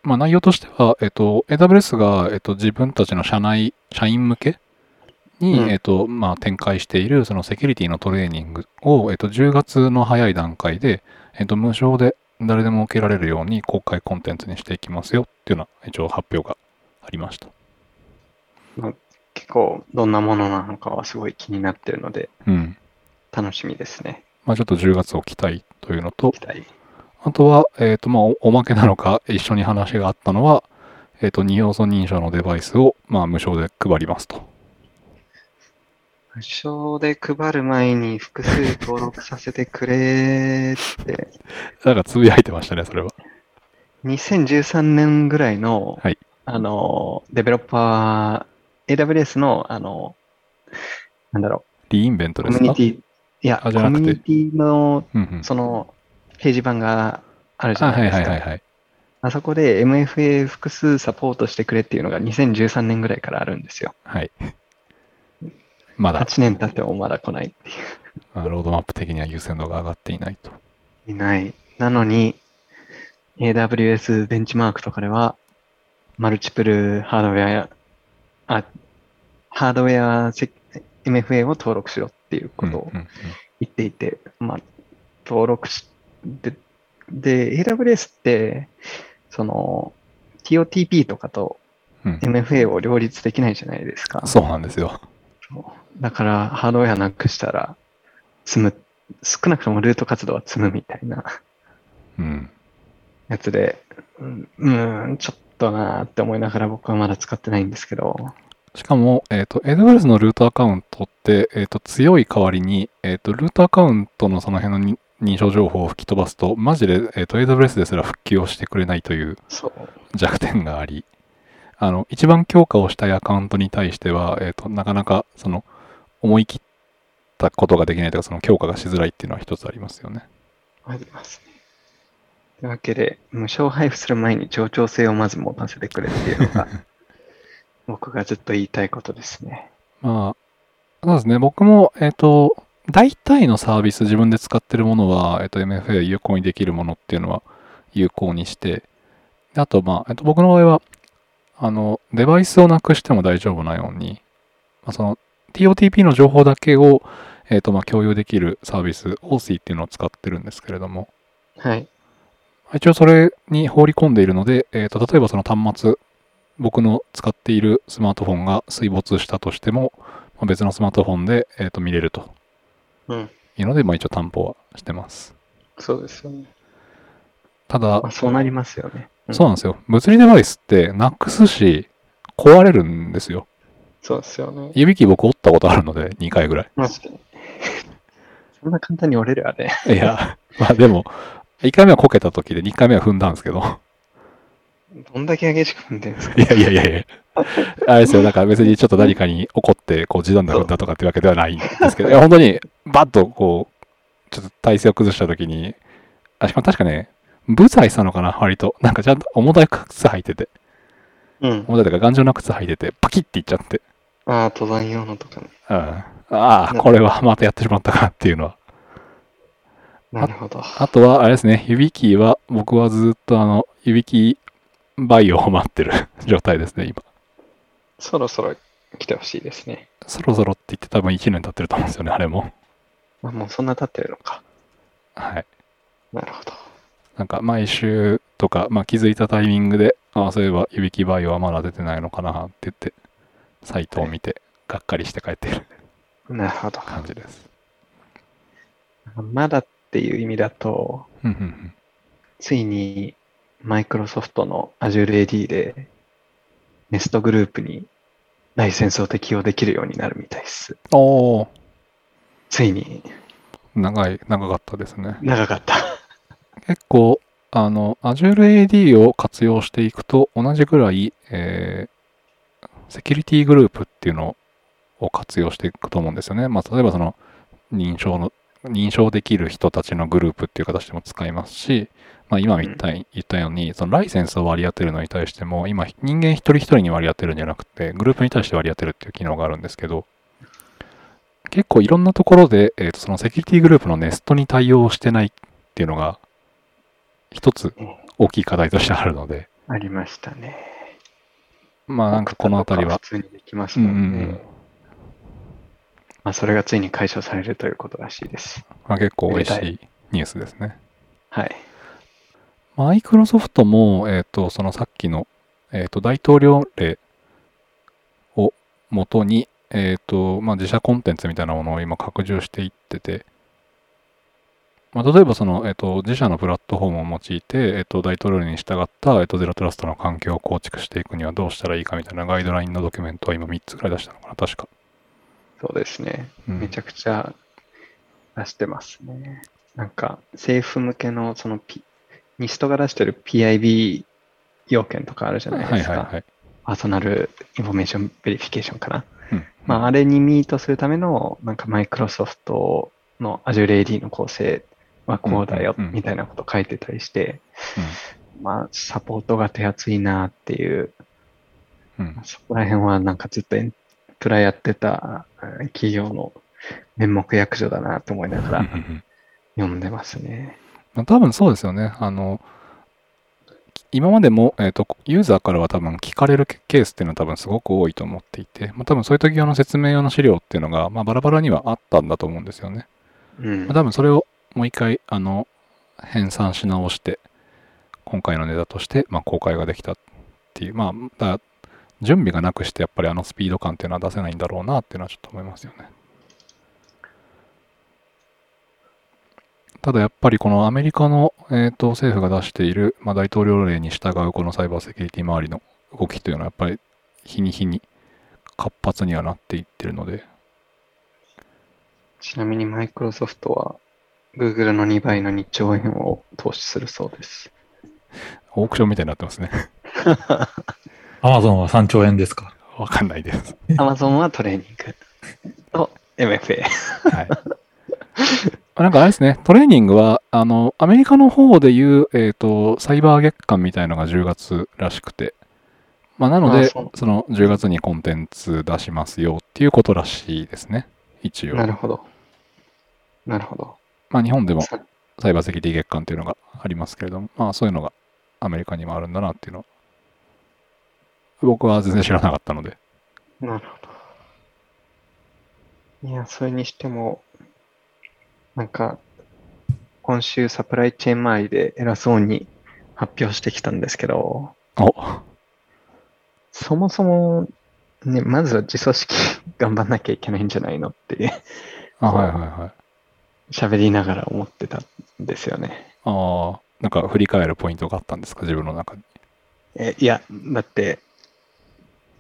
まあ内容としては、えっと、AWS が、えっと、自分たちの社内、社員向けに、うんえっと、まあ展開しているそのセキュリティのトレーニングを、えっと、10月の早い段階で、えっと、無償で誰でも受けられるように公開コンテンツにしていきますよっていうような一応発表がありました。結構どんなものなのかはすごい気になってるので、うん。楽しみですね。まあちょっと10月を期待というのと。あとは、えっ、と、まあお、おまけなのか、一緒に話があったのは、えっ、と、二要素認証のデバイスを、まあ、無償で配りますと。無償で配る前に複数登録させてくれって、なんかつぶやいてましたね、それは。2013年ぐらいの、はいあの、デベロッパー、AWS の、あの、なんだろリインベントう、ですか？コミュニティ、いや、コミュニティの、うんうん。その、掲示板があるじゃないですか。はいはいはい。あそこで MFA 複数サポートしてくれっていうのが2013年ぐらいからあるんですよ。はい。まだ、8年経ってもまだ来ないってい まあロードマップ的には優先度が上がっていないと。う。いない。なのに、AWS ベンチマークとかでは、マルチプルハードウェア、あ、ハードウェアセ MFA を登録しろっていうことをうんうんうん言っていて、まあ、登録し、で、で、AWS って、その、TOTP とかとうん MFA を両立できないじゃないですか。そうなんですよ。だから、ハードウェアなくしたら、積む、少なくともルート活動は積むみたいなうん。やつで、うん、うーんちょっとなーって思いながら僕はまだ使ってないんですけど、しかも、えっ、と、AWS のルートアカウントって、えっ、と、強い代わりに、えっ、と、ルートアカウントのその辺のに認証情報を吹き飛ばすと、マジで、えっ、と、AWS ですら復旧をしてくれないという。弱点があり、あの、一番強化をしたいアカウントに対しては、えっ、と、なかなか、その、思い切ったことができないとか、その強化がしづらいっていうのは一つありますよね。ありますね。というわけで、無償配布する前に協調性をまず持たせてくれっていうのが、僕がずっと言いたいことですね。まあ、そうですね。僕も、えっ、と、大体のサービス自分で使ってるものは、えっ、と、MFA 有効にできるものっていうのは有効にして、であと、まあ、えっ、と、僕の場合は、あの、デバイスをなくしても大丈夫なように、まあ、その、TOTP の情報だけを、えっ、と、まあ、共有できるサービス、OC っていうのを使ってるんですけれども、はい。一応それに放り込んでいるので、えっ、と、例えばその端末、僕の使っているスマートフォンが水没したとしても、まあ別のスマートフォンで、えー、と見れるとうん。いうので、まあ、一応担保はしてます。そうですよね。ただまあ、、そうなりますよね。うんそうなんですよ。物理デバイスってなくすし、壊れるんですよ。そうですよね。指キー僕折ったことあるので、2回ぐらい。マジで。そんな簡単に折れるあれ。いや、まあでも、1回目はこけた時で2回目は踏んだんですけど、どんだけ激しく踏んでるんですかいやいやいやいや。あれですよ、だから別にちょっと何かに怒って、こう、時短で踏んだとかってわけではないんですけど、いや、本当に、バッとこう、ちょっと体勢を崩したときに、あ、しかも確かね、ブザイしたのかな、割と。なんかちゃんと重たい靴履いてて、うん。重たいとか頑丈な靴履いてて、パキッていっちゃって、ああ、登山用のとかね。うん。ああ、これはまたやってしまったかっていうのは。なるほど。あとは、あれですね、指キーは、僕はずっとあの、指キーバイオを待ってる状態ですね、今。そろそろ来てほしいですね。そろそろって言って多分1年経ってると思うんですよね、あれも。あ、もうそんな経ってるのか。はい。なるほど。なんか毎週とか、まあ、気づいたタイミングで、ああ、そういえば、指キバイオはまだ出てないのかなって言って、サイトを見て、がっかりして帰っているなるほど。感じです。まだっていう意味だと、うんうんうんついにマイクロソフトの Azure AD で Nest グループにライセンスを適用できるようになるみたいです。おー、ついに長い、長かったですね。長かった。結構、あの、Azure AD を活用していくと、同じぐらい、えー、セキュリティグループっていうのを活用していくと思うんですよね。まあ、例えばその、認証の、認証できる人たちのグループっていう形でも使いますし、まあ、今みたいに言ったように、そのライセンスを割り当てるのに対しても、今、人間一人一人に割り当てるんじゃなくて、グループに対して割り当てるっていう機能があるんですけど、結構いろんなところで、えー、とそのセキュリティグループのネストに対応してないっていうのが、一つええ大きい課題としてあるので、ありましたね。まあなんかこのあたりは普、通にできますもんね。うんうんうんまあ、それがついに解消されるということらしいです。まあ、結構嬉しめでいニュースですね。はい。マイクロソフトも、えっ、と、そのさっきの、えっ、と、大統領令を元に、えっ、と、まあ、自社コンテンツみたいなものを今拡充していってて、まあ、例えばその、えっ、と、自社のプラットフォームを用いて、えっ、と、大統領令に従った、えっ、と、ゼロトラストの環境を構築していくにはどうしたらいいかみたいなガイドラインのドキュメントは今3つぐらい出したのかな、確か。そうですね。うんめちゃくちゃ出してますね。なんか、政府向けの、その、P、ニストが出してる PIB 要件とかあるじゃないですか。はいはいはい。 Personal Information Verification かな。うん。まあ、あれに meet するための、なんか、マイクロソフトの Azure AD の構成はこうだよみたいなこと書いてたりして、まあ、サポートが手厚いなっていう、うん。うん。そこら辺はなんかずっとエンプラやってたえー企業の面目役所だなと思いながら読んでますね。まあ多分そうですよね。あの、今までも、えっ、と、ユーザーからは多分聞かれるケケースっていうのは多分すごく多いと思っていて、まあ多分そういう時用の説明用の資料っていうのが、まあバラバラにはあったんだと思うんですよね。うんまあ、多分それをもう一回、あの、編纂し直して、今回のネタとして、まあ公開ができたっていう、まあ、準備がなくしてやっぱりあのスピード感っていうのは出せないんだろうなっていうのはちょっと思いますよね。ただやっぱりこのアメリカの、えー、と政府が出している、まあ、大統領令に従うこのサイバーセキュリティ周りの動きというのはやっぱり日に日に活発にはなっていってるので、ちなみにマイクロソフトは Google の2倍の2兆円を投資するそうです。オークションみたいになってますね。アマゾンは3兆円ですか？わかんないです。Amazon はトレーニングと MFA。はい。なんかあれですね、トレーニングは、あの、アメリカの方でいう、えっ、と、サイバー月間みたいのが10月らしくて、まあ、なので、あそうその10月にコンテンツ出しますよっていうことらしいですね、一応。なるほど。なるほど。まあ、日本でもさサイバーセキュリティ月間っていうのがありますけれども、まあ、そういうのがアメリカにもあるんだなっていうのを、僕は全然知らなかったので、なるほど。いや、それにしても、なんか、今週サプライチェーン周りで偉そうに発表してきたんですけど、おそもそも、ね、まずは自組織 頑張んなきゃいけないんじゃないのって、あ、はいはいはい。喋りながら思ってたんですよね。ああ、なんか振り返るポイントがあったんですか、自分の中に。え、いや、だって、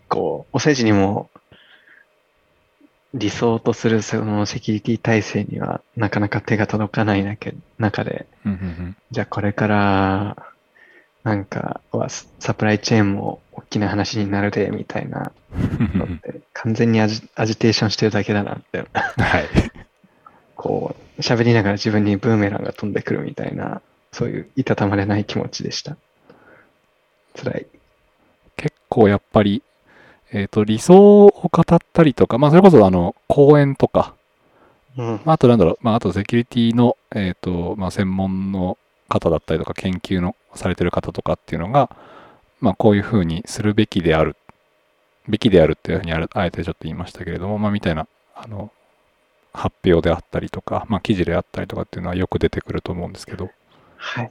こう、お世辞にも、理想とするそのセキュリティ体制にはなかなか手が届かないなけ中で、うんうんじゃあこれから、なんかはサプライチェーンも大きな話になるで、みたいなのって、完全にアジアジテーションしてるだけだなって、はい。こう、喋りながら自分にブーメランが飛んでくるみたいな、そういういたたまれない気持ちでした。辛い。結構やっぱり、えっ、と、理想を語ったりとか、まあ、それこそ、あの、講演とか、うん。まあ、あとなんだろう、まあ、あとセキュリティの、えっ、と、まあ、専門の方だったりとか、研究のされてる方とかっていうのが、まあ、こういうふうにするべきである、べきであるっていうふうにあるあえてちょっと言いましたけれども、まあ、みたいな、あの、発表であったりとか、まあ、記事であったりとかっていうのはよく出てくると思うんですけど、はい。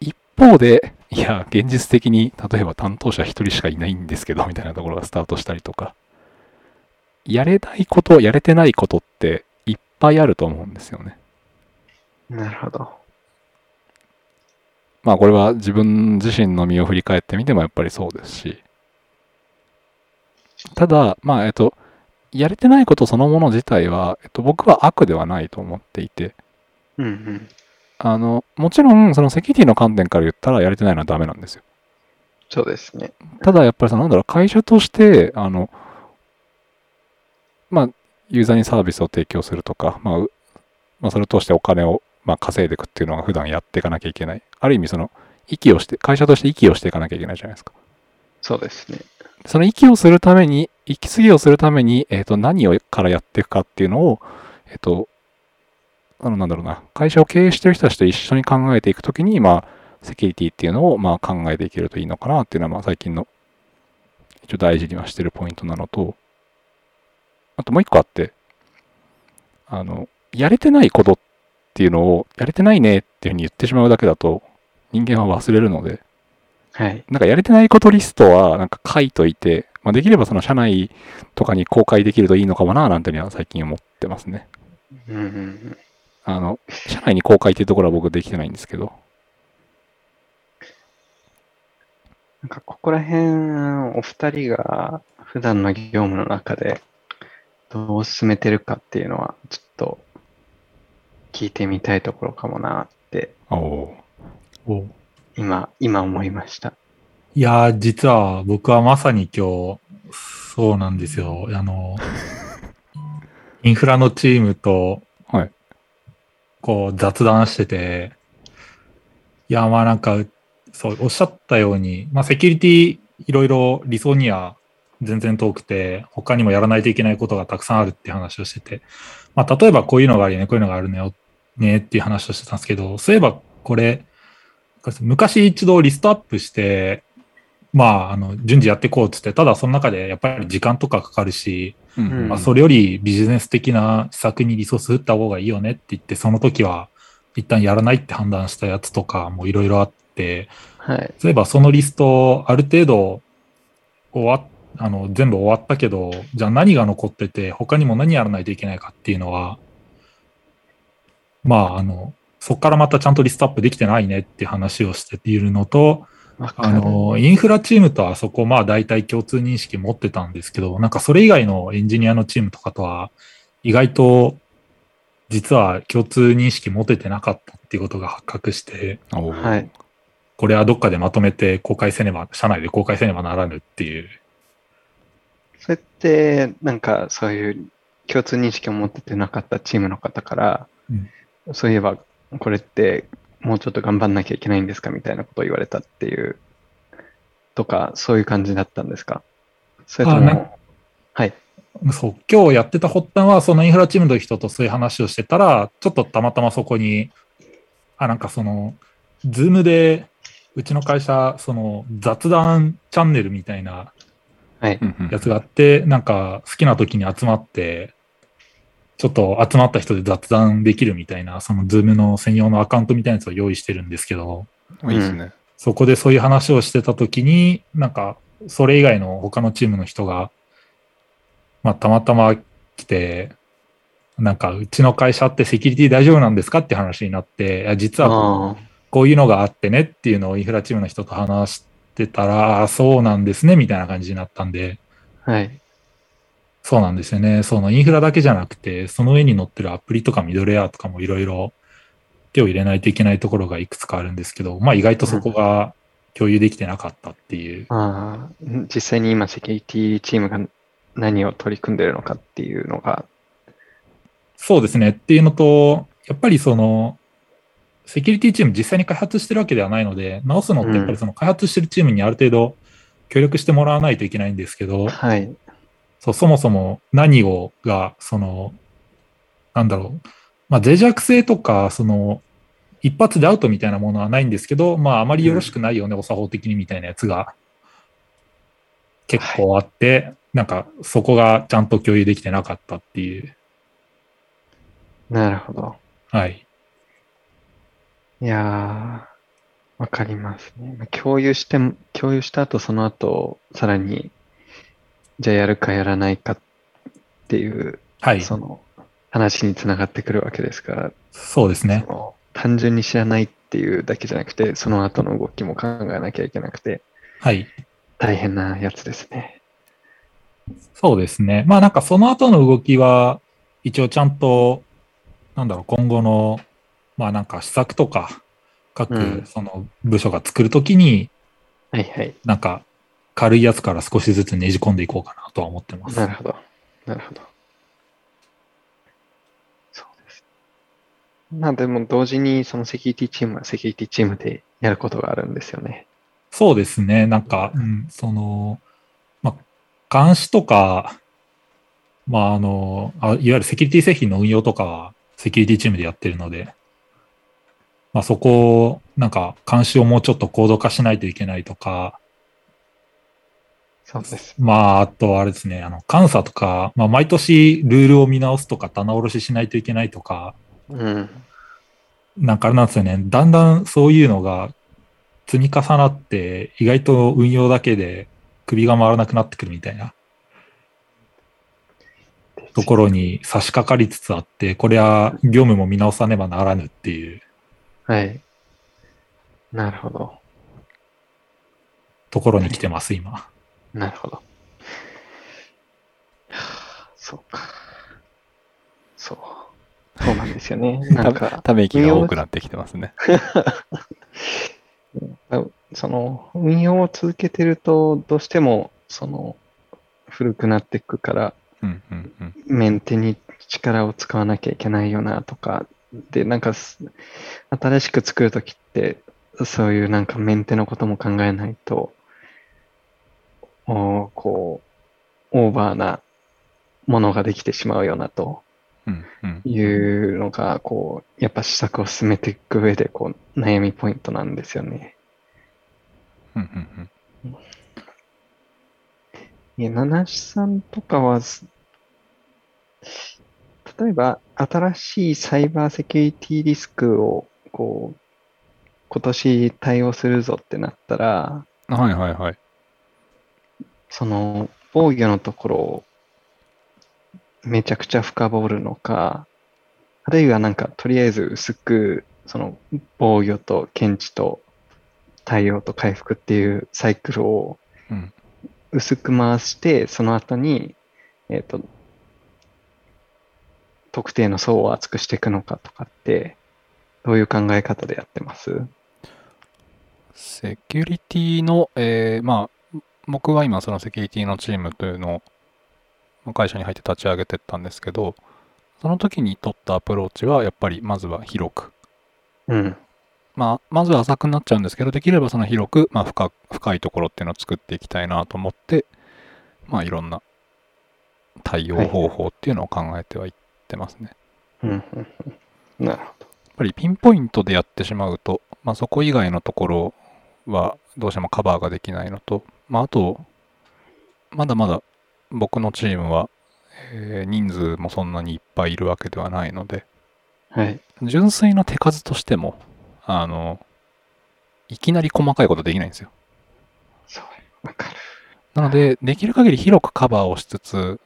一方で、いや、現実的に、例えば担当者一人しかいないんですけど、みたいなところがスタートしたりとか、やれないこと、やれてないことっていっぱいあると思うんですよね。なるほど。まあこれは自分自身の身を振り返ってみてもやっぱりそうですし、ただ、まあえっと、やれてないことそのもの自体は、えっと、僕は悪ではないと思っていて、うんうん。あの、もちろん、そのセキュリティの観点から言ったらやれてないのはダメなんですよ。そうですね。ただやっぱりそのなんだろう、会社として、あの、まあ、ユーザーにサービスを提供するとか、まあ、うまあ、それを通してお金を、まあ、稼いでいくっていうのが普段やっていかなきゃいけない。ある意味その、息をして、会社として息をしていかなきゃいけないじゃないですか。そうですね。その息をするために、息継ぎをするために、えっ、と、何をからやっていくかっていうのを、えっ、と、あの、なんだろうな、会社を経営してる人たちと一緒に考えていくときに、まあ、セキュリティっていうのを、まあ、考えていけるといいのかなっていうのは、まあ、最近の、一応大事にはしてるポイントなのと、あともう一個あって、あの、やれてないことっていうのを、やれてないねっていうふうに言ってしまうだけだと、人間は忘れるので、はい。なんかやれてないことリストはなんか書いといて、まあ、できればその社内とかに公開できるといいのかもななんていうのは最近思ってますね。うんうんうん。あの、社内に公開っていうところは僕できてないんですけど。なんかここら辺、お二人が普段の業務の中でどう進めてるかっていうのは、ちょっと聞いてみたいところかもなって、おおお今、今思いました。いやー、実は僕はまさに今日、そうなんですよ。あの、インフラのチームと、はいこう雑談してて、いや、まあなんか、そう、おっしゃったように、まあセキュリティいろいろ理想には全然遠くて、他にもやらないといけないことがたくさんあるって話をしてて、まあ例えばこういうのがあるよね、こういうのがあるのよ、ねっていう話をしてたんですけど、そういえばこれ、昔一度リストアップして、まあ、あの、順次やっていこうっつって、ただその中でやっぱり時間とかかかるし、うんうんまあ、それよりビジネス的な施策にリソース振った方がいいよねって言って、その時は一旦やらないって判断したやつとかもいろいろあって、はい。そういえばそのリスト、ある程度終わっあの、全部終わったけど、じゃあ何が残ってて、他にも何やらないといけないかっていうのは、まあ、あの、そこからまたちゃんとリストアップできてないねっていう話をしているのと、あ。の、インフラチームとはそこ、まあ大体共通認識持ってたんですけど、なんかそれ以外のエンジニアのチームとかとは、意外と、実は共通認識持ててなかったっていうことが発覚して、はい。これはどっかでまとめて公開せねば、社内で公開せねばならぬっていう。それって、なんかそういう共通認識を持っててなかったチームの方から、うんそういえばこれってもうちょっと頑張んなきゃいけないんですかみたいなことを言われたっていう、とか、そういう感じだったんですか？それとも、はい。そう、今日やってた発端は、そのインフラチームの人とそういう話をしてたら、ちょっとたまたまそこに、あ、なんかその、 Zoom で、うちの会社、その雑談チャンネルみたいなやつがあって、なんか好きな時に集まって、ちょっと集まった人で雑談できるみたいな、その Zoom の専用のアカウントみたいなやつを用意してるんですけど、いいですね。そこでそういう話をしてた時に、なんか、それ以外の他のチームの人が、まあ、たまたま来て、なんか、うちの会社ってセキュリティ大丈夫なんですかって話になって、いや実はあこういうのがあってねっていうのをインフラチームの人と話してたら、あそうなんですね、みたいな感じになったんで、あ、はい。そうなんですよね。そのインフラだけじゃなくて、その上に乗ってるアプリとかミドルエアとかもいろいろ手を入れないといけないところがいくつかあるんですけど、まあ意外とそこが共有できてなかったっていう。ああ、実際に今セキュリティチームが何を取り組んでるのかっていうのが、そうですね。っていうのと、やっぱりその、セキュリティチーム実際に開発してるわけではないので、直すのってやっぱりその開発してるチームにある程度協力してもらわないといけないんですけど、はい。そう、そもそも何をが、その、なんだろう、まあ、脆弱性とか、その、一発でアウトみたいなものはないんですけど、まあ、あまりよろしくないよね、お作法的にみたいなやつが結構あって、なんか、そこがちゃんと共有できてなかったっていう。なるほど。はい。いやー、わかりますね。まあ共有しても、共有した後、その後、さらに、じゃあやるかやらないかっていう、はい。その話につながってくるわけですから、そうですね単純に知らないっていうだけじゃなくて、その後の動きも考えなきゃいけなくて、はい。大変なやつですね。そうですね。まあなんかその後の動きは、一応ちゃんと、なんだろう、今後の、まあなんか施策とか、う各んその部署が作るときに、はいはい。なんか軽いやつから少しずつねじ込んでいこうかなとは思ってます。なるほど。なるほど。そうです。まあでも同時にそのセキュリティチームはセキュリティチームでやることがあるんですよね。そうですね。なんか、うん、その、まあ、監視とか、まあ、あの、あいわゆるセキュリティ製品の運用とかは、セキュリティチームでやってるので、まあ、そこを、なんか、監視をもうちょっと高度化しないといけないとか、そうです。まあ、あとあれですね、あの、監査とか、まあ、毎年ルールを見直すとか、棚卸ししないといけないとか、うん。なんかあれなんですよね、だんだんそういうのが積み重なって、意外と運用だけで首が回らなくなってくるみたいなところに差し掛かりつつあって、これは業務も見直さねばならぬっていうはい。なるほど。ところに来てます、今。なるほど。はあそうか。そう。そうなんですよね。なんか、ため息が多くなってきてますね。その、運用を続けてると、どうしても、その、古くなっていくから、うんうんうん。メンテに力を使わなきゃいけないよなとか、で、なんかす、新しく作るときって、そういうなんかメンテのことも考えないと、おこう、オーバーなものができてしまうよなと。いうのが、こう、やっぱ施策を進めていく上で、こう、悩みポイントなんですよね。うんうんうん。いや、七七さんとかはす、例えば、新しいサイバーセキュリティリスクを、こう、今年対応するぞってなったら、はいはいはい。その、防御のところを、めちゃくちゃ深掘るのか、あるいはなんか、とりあえず薄く、その、防御と検知と対応と回復っていうサイクルをうん。薄く回して、その後に、えっ、と、特定の層を厚くしていくのかとかって、どういう考え方でやってます？セキュリティの、えーまあ、僕は今そのセキュリティのチームというのをまあ会社に入って立ち上げてったんですけど、その時に取ったアプローチはやっぱりまずは広く。うん。まあ、まずは浅くなっちゃうんですけど、できればその広く、まあ深く、深いところっていうのを作っていきたいなと思って、まあいろんな対応方法っていうのを考えてはいってますね。うん。うんうんなるほやっぱりピンポイントでやってしまうと、まあ、そこ以外のところはどうしてもカバーができないのと、まあ、あと、まだまだ僕のチームは、えー人数もそんなにいっぱいいるわけではないので、ど。はい。純粋な手数としても、あの、いきなり細かいことできないんですよ。そう、わかる。なので、できる限り広くカバーをしつつ、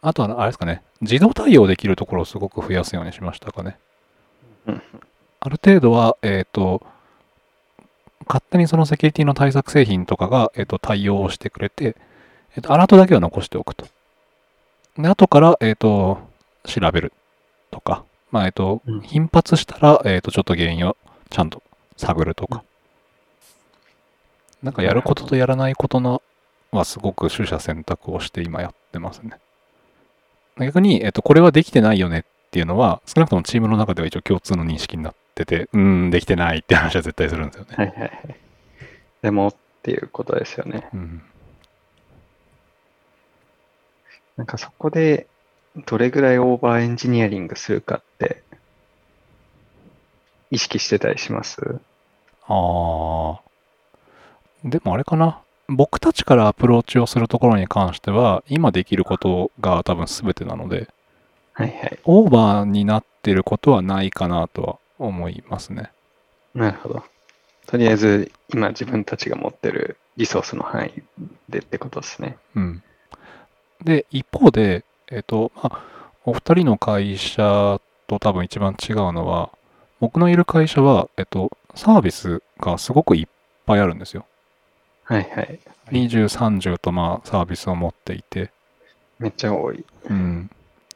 あとは、あれですかね、自動対応できるところをすごく増やすようにしましたかね。うんある程度は、えっ、と、勝手にそのセキュリティの対策製品とかが、えっ、と、対応をしてくれて、えっ、と、アラートだけは残しておくと。で、後から、えっ、と、調べるとか、まあ、えっ、と、うん頻発したら、えっ、と、ちょっと原因をちゃんと探るとか。なんかやることとやらないことのはすごく取捨選択をして今やってますね。逆に、えっ、と、これはできてないよねっていうのは、少なくともチームの中では一応共通の認識になってて、うーん、できてないって話は絶対するんですよね。はいはいはい。でもっていうことですよね。うん。なんかそこでどれぐらいオーバーエンジニアリングするかって意識してたりします？ああ。でもあれかな。僕たちからアプローチをするところに関しては、今できることが多分全てなので、はいはい。オーバーになってることはないかなとは思いますね。なるほど。とりあえず今自分たちが持ってるリソースの範囲でってことですね。うん。で、一方で、えっ、と、まあ、お二人の会社と多分一番違うのは、僕のいる会社は、えっ、と、サービスがすごくいっぱいあるんですよ。はいはい。20、30とまあサービスを持っていて、めっちゃ多い。うん。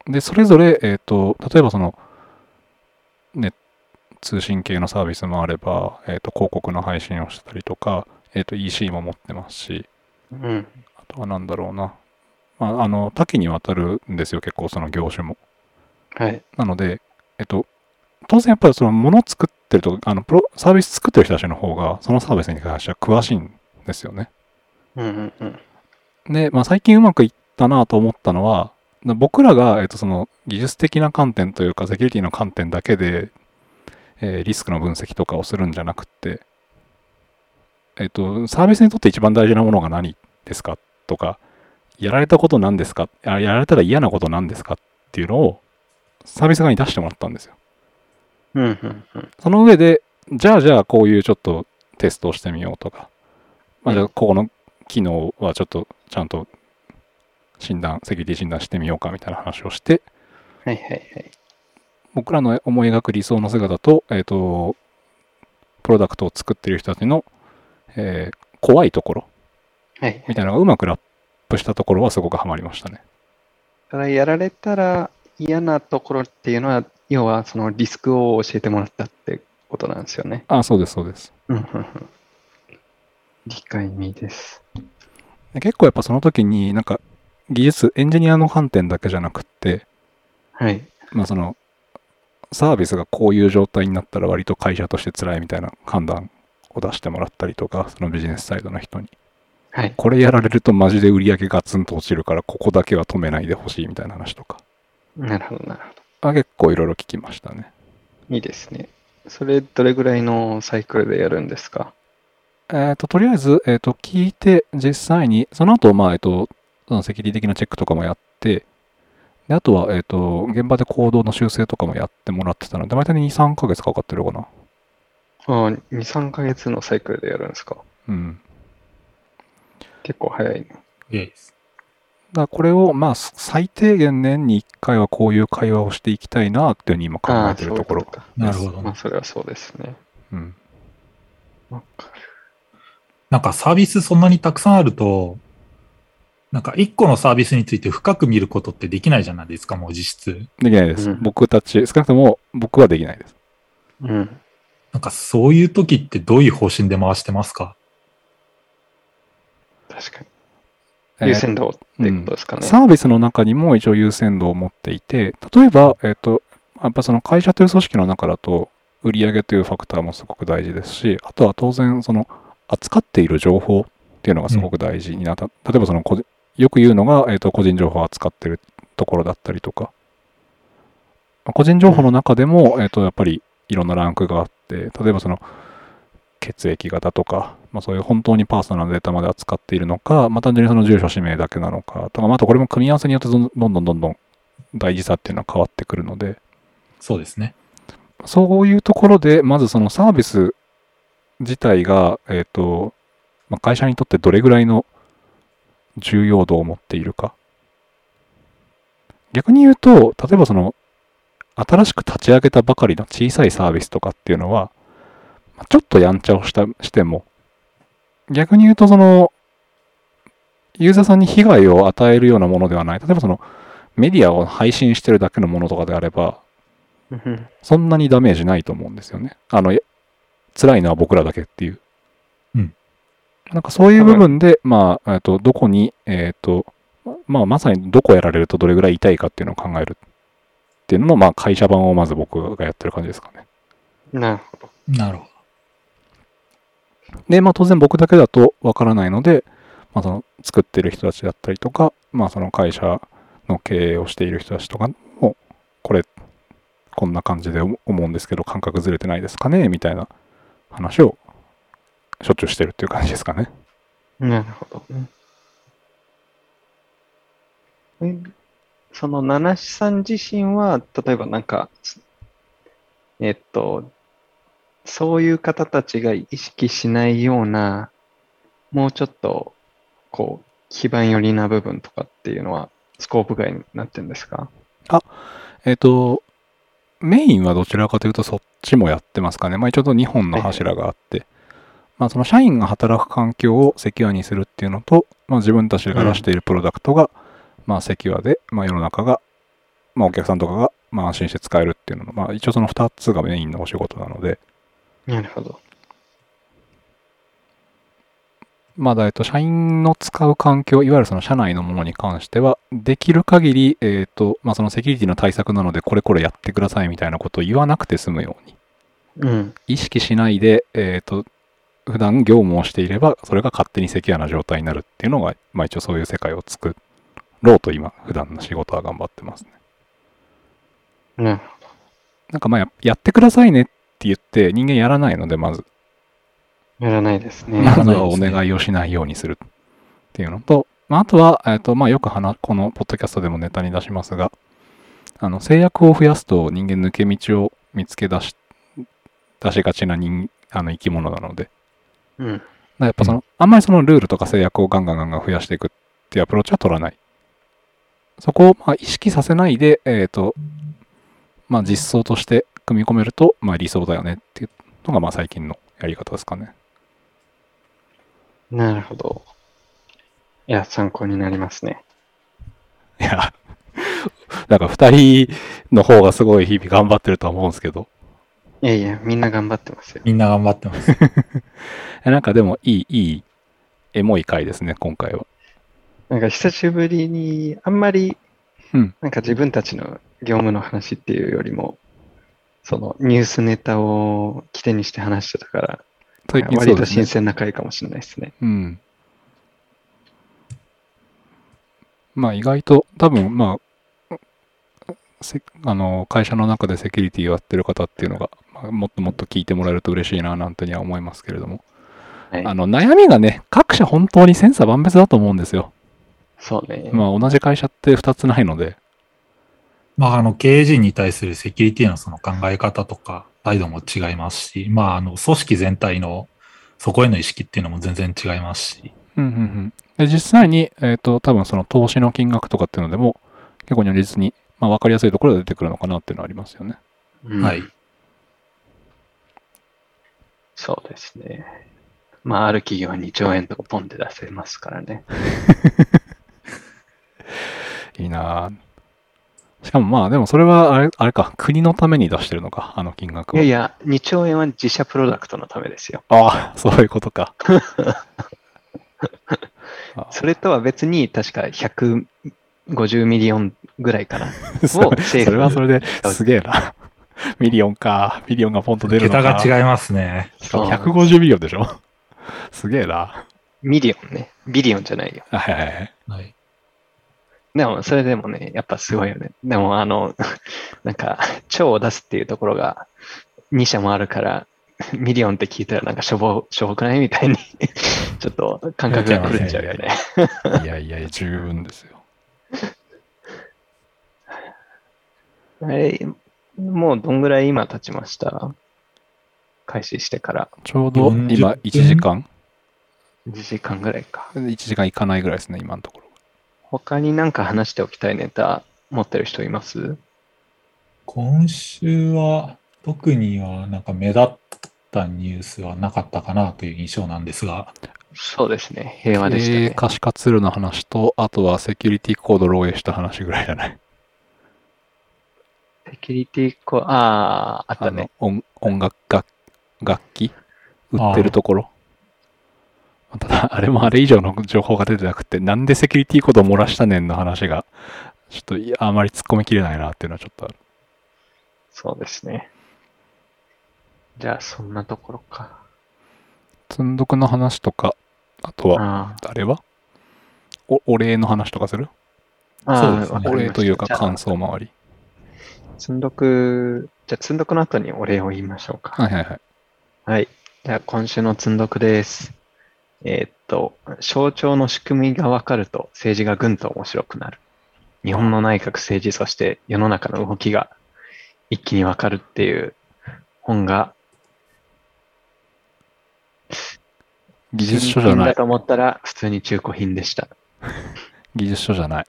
で、それぞれ、えっ、と、例えばその、ね、通信系のサービスもあれば、えっ、と、広告の配信をしたりとか、えっ、と、EC も持ってますし、うん。あとはなんだろうな。まあ、あの、多岐にわたるんですよ、結構その業種も。はい。なので、えっと、当然やっぱりそのものを作ってると、あの、プロ、サービス作ってる人たちの方が、そのサービスに関しては詳しいんですよね。うんうんうん。で、まあ、最近うまくいったなと思ったのは、僕らが、えっと、その技術的な観点というか、セキュリティの観点だけで、えーリスクの分析とかをするんじゃなくて、えっと、サービスにとって一番大事なものが何ですか？とか、やられたこと何ですか？あやられたら嫌なこと何ですか？っていうのを、サービス側に出してもらったんですよ。うん、うん、うん。その上で、じゃあじゃあこういうちょっとテストをしてみようとか、まあじゃあここの機能はちょっとちゃんと診断、セキュリティ診断してみようかみたいな話をして、はいはいはい。僕らの思い描く理想の姿と、えっ、と、プロダクトを作っている人たちの、えー怖いところはい。みたいなのがうまくラップしたところはすごくハマりましたね。ただやられたら嫌なところっていうのは、要はそのリスクを教えてもらったってことなんですよね。あ、そうです、そうです。うん、うん、うん。理解味です。で結構やっぱその時になんか技術、エンジニアの観点だけじゃなくって、はい。まあその、サービスがこういう状態になったら割と会社として辛いみたいな判断を出してもらったりとか、そのビジネスサイドの人に。はい。これやられるとマジで売り上げガツンと落ちるから、ここだけは止めないでほしいみたいな話とか。なるほど、なるほど。あ結構いろいろ聞きましたね。いいですね。それ、どれぐらいのサイクルでやるんですか？えっ、と、とりあえず、えっ、と、聞いて、実際に、その後、まあ、えっ、と、そのセキュリティ的なチェックとかもやって、であとは、えっ、と、現場で行動の修正とかもやってもらってたので、大体2、3ヶ月かかってるかな。ああ、2、3ヶ月のサイクルでやるんですか？うん。結構早いね。イエイです。だからこれを、まあ、最低限年に1回はこういう会話をしていきたいなっていうふうに今考えてるところ。なるほどねまあ、。それはそうですね。うん。わかる。なんかサービスそんなにたくさんあると、なんか一個のサービスについて深く見ることってできないじゃないですか、もう実質。できないです。うん僕たち、少なくとも僕はできないです。うん。なんかそういう時ってどういう方針で回してますか？確かえーに。優先度ってことですかね。サービスの中にも一応優先度を持っていて、例えば、えっ、と、やっぱその会社という組織の中だと、売上というファクターもすごく大事ですし、あとは当然、その、扱っている情報っていうのがすごく大事になった。例えばその個人、よく言うのが、えっ、と、個人情報を扱ってるところだったりとか、個人情報の中でも、えっ、と、やっぱりいろんなランクがあって、例えばその、血液型とか、まあ、そういう本当にパーソナルなデータまで扱っているのか、まあ、単純にその住所、氏名だけなのかとか、まあ、あとこれも組み合わせによってどんどんどんどん大事さっていうのは変わってくるので、そうですね。そういうところで、まずそのサービス自体が、えっ、と、まあ、会社にとってどれぐらいの重要度を持っているか。逆に言うと、例えばその、新しく立ち上げたばかりの小さいサービスとかっていうのは、まあちょっとやんちゃをしたしても、逆に言うとその、ユーザーさんに被害を与えるようなものではない。例えばその、メディアを配信してるだけのものとかであれば、うんそんなにダメージないと思うんですよね。あの、や辛いのは僕らだけっていう。うん。なんかそういう部分で、まあ、えっと、どこに、えっと、まあ、まさにどこやられるとどれぐらい痛いかっていうのを考えるっていうのの、まあ、会社版をまず僕がやってる感じですかね。なるほど。なるほで、まあ、当然僕だけだとわからないので、まあ、その、作ってる人たちだったりとか、まあ、その会社の経営をしている人たちとかも、これ、こんな感じで思うんですけど、感覚ずれてないですかねみたいな話をしょっちゅうしてるっていう感じですかね。なるほどね。えその七七さん自身は、例えばなんか、えっと、そういう方たちが意識しないような、もうちょっと、こう、基盤寄りな部分とかっていうのは、スコープ外になってるんですか？えっ、と、メインはどちらかというとそっちもやってますかね。まあ一応2本の柱があって、まあその社員が働く環境をセキュアにするっていうのと、まあ自分たちが出しているプロダクトが、まあセキュアで、まあ世の中が、まあお客さんとかが、まあ安心して使えるっていうのの、まあ一応その2つがメインのお仕事なので、なるほど。まだ、えっと、社員の使う環境、いわゆるその社内のものに関しては、できる限り、えっ、と、まあ、そのセキュリティの対策なので、これこれやってくださいみたいなことを言わなくて済むように、うん。意識しないで、えっ、と、普段業務をしていれば、それが勝手にセキュアな状態になるっていうのが、まあ一応そういう世界を作ろうと今、普段の仕事は頑張ってますね。なるなんかまあややってくださいねって言って人間やらないので、まず。やらないですね。まずはお願いをしないようにするっていうのと、まあ、あとは、えっ、と、まあよく話、このポッドキャストでもネタに出しますが、あの、制約を増やすと人間抜け道を見つけ出し、出しがちな人、あの生き物なので、うん。やっぱその、あんまりそのルールとか制約をガンガンガンガン増やしていくっていうアプローチは取らない。そこをまあ意識させないで、えっ、と、まあ実装として組み込めると、まあ理想だよねっていうのがまあ最近のやり方ですかね。なるほど。いや、参考になりますね。いや、なんか二人の方がすごい日々頑張ってるとは思うんですけど、いやいや、みんな頑張ってますよ。みんな頑張ってます。えなんかでもいい、いい、エモい回ですね、今回は。なんか久しぶりに、あんまりうん、なんか自分たちの業務の話っていうよりも、そのニュースネタを起点にして話してたから、最近そ割と新。鮮な回かもしれないですね。うん。まあ意外と、多分まあ、せあの会社の中でセキュリティをやってる方っていうのが、まあ、もっともっと聞いてもらえると嬉しいななんてには思いますけれども、はい。あの悩みがね、各社本当に千差万別だと思うんですよ。そうね。まあ同じ会社って2つないので、まあ、あの、経営陣に対するセキュリティのその考え方とか、態度も違いますし、まあ、あの、組織全体のそこへの意識っていうのも全然違いますし、うんうんうん。で、実際に、えっ、と、多分その投資の金額とかっていうのでも、結構如実に、まあ分かりやすいところで出てくるのかなっていうのはありますよね。うんはい。そうですね。まあ、ある企業は2兆円とかポンって出せますからね。いいなぁしかもまあ、でもそれはあれ、あれか、国のために出してるのか、あの金額は。いやいや、2兆円は自社プロダクトのためですよ。ああ、そういうことか。あそれとは別に、確か150 million ぐらいかな。そを政府それはそれですげえな。million か。 million がポンと出るのか。桁が違いますね。しかもそう150 million でしょ すげえな。 million ね。 billion じゃないよ。はいはいはい。はい。でも、それでもね、やっぱすごいよね。でも、あの、なんか、超を出すっていうところが2社もあるから、 million って聞いたらなんかしょぼ、しょぼくないみたいに、ちょっと感覚が狂っちゃうよね。いやいやいや、十分ですよ。あれ、もうどんぐらい今経ちました？開始してからちょうど40今1時間1時間ぐらいか。?1 時間いかないぐらいですね、今のところ。他になんか話しておきたいネタ持ってる人います？今週は、特にはなんか目立ったニュースはなかったかなという印象なんですが、そうですね。平和でしたね。可視化ツールの話と、あとはセキュリティコード漏洩した話ぐらいじゃない。セキュリティコ、ああ、あったあねの。音音楽楽楽器？売ってるところ？ただ、あれもあれ以上の情報が出てなくて、なんでセキュリティコードを漏らしたねんの話が、ちょっとあまり突っ込みきれないなっていうのはちょっとある。そうですね。じゃあ、そんなところか。積んどくの話とか、あとは、あ誰は？おお礼の話とかする？あ、そうですねお礼というか感想周り。積んどく、じゃあ、積んどくの後にお礼を言いましょうか。はいはいはい。はい。じゃあ、今週の積んどくです。えーっと、象徴の仕組みが分かると政治がぐんと面白くなる。日本の内閣政治、そして世の中の動きが一気に分かるっていう本が、技術書じゃない。だと思ったら普通に中古品でした。技術書じゃない。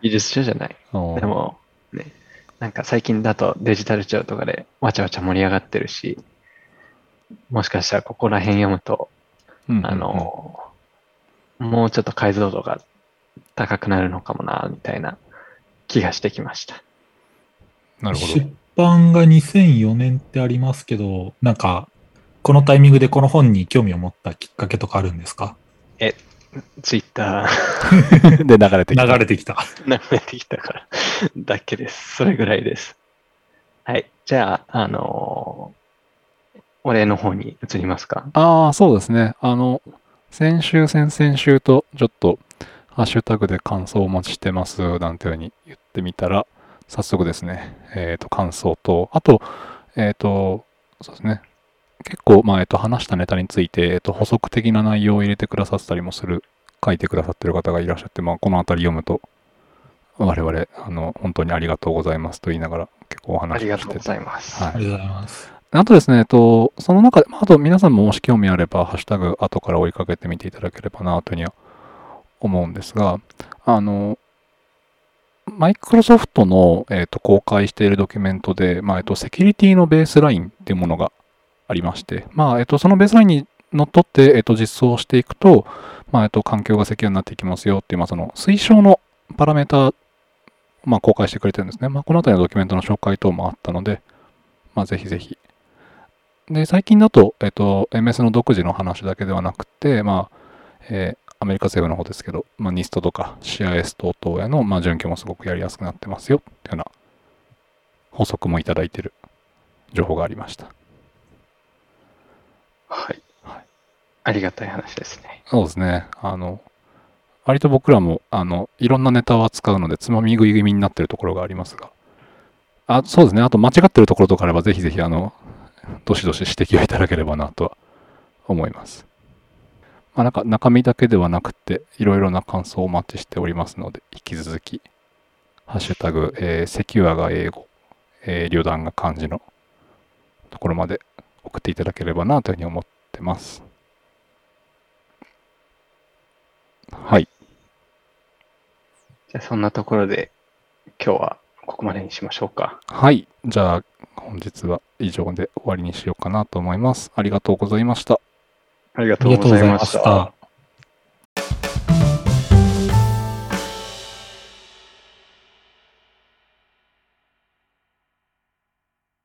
技術書じゃない。でも、ね、なんか最近だとデジタル庁とかでわちゃわちゃ盛り上がってるし、もしかしたらここら辺読むと、うんうんうんあの、もうちょっと解像度が高くなるのかもな、みたいな気がしてきました。なるほど出。版が2004年ってありますけど、なんか、このタイミングでこの本に興味を持ったきっかけとかあるんですか？ツイッター で、流れてきた。流れてきた。流れてきたから だけです。それぐらいです。はい。じゃあ、あのお礼の方に移りますか？ああ、そうですね。あの、先週、先々週と、ちょっと、ハッシュタグで感想をお待ちしてます、なんていうふうに言ってみたら、早速ですね、えっ、と、感想と、あと、えっ、と、そうですね、結構、まあ、えっ、と、話したネタについて、えっ、と、補足的な内容を入れてくださったりもする、書いてくださってる方がいらっしゃって、まあ、このあたり読むと、我々、あの、本当にありがとうございますと言いながら、結構おあ話をしててりがとうございます。はいありがとうございます。あとですね、えっと、その中で、まああと皆さんももし興味あれば、ハッシュタグ後から追いかけてみていただければなというふうには思うんですが、あの、マイクロソフトの、えっと、公開しているドキュメントで、まあ、えっと、セキュリティのベースラインっていうものがありまして、まあ、えっと、そのベースラインにのっとって、えっと、実装していくと、まあ、えっと、環境がセキュアになっていきますよっていう、まあ、その推奨のパラメータ、まあ、公開してくれてるんですね。まあ、このあたりのドキュメントの紹介等もあったので、まあ、ぜひぜひで、最近だと、えっと、MS の独自の話だけではなくて、まあ、えーアメリカ政府の方ですけど、まあ、NIST とか CIS 等々への、まあ、準拠もすごくやりやすくなってますよ、っていうような補足もいただいている情報がありました。はい。はいありがたい話ですね。そうですね。あの、割と僕らも、あの、いろんなネタを扱うので、つまみ食い気味になってるところがありますが、あ、そうですね。あと、間違ってるところとかあれば、ぜひぜひ、あの、どしどし指摘をいただければなとは思います。まあ、なんか、中身だけではなくて、いろいろな感想をお待ちしておりますので、引き続き、ハッシュタグ、えーセキュアが英語、えー、旅団が漢字のところまで送っていただければなというふうに思ってます。はい。じゃあそんなところで今日はここまでにしましょうか。はい。じゃあ、本日は以上で終わりにしようかなと思います。ありがとうございました。ありがあとうございまし。た。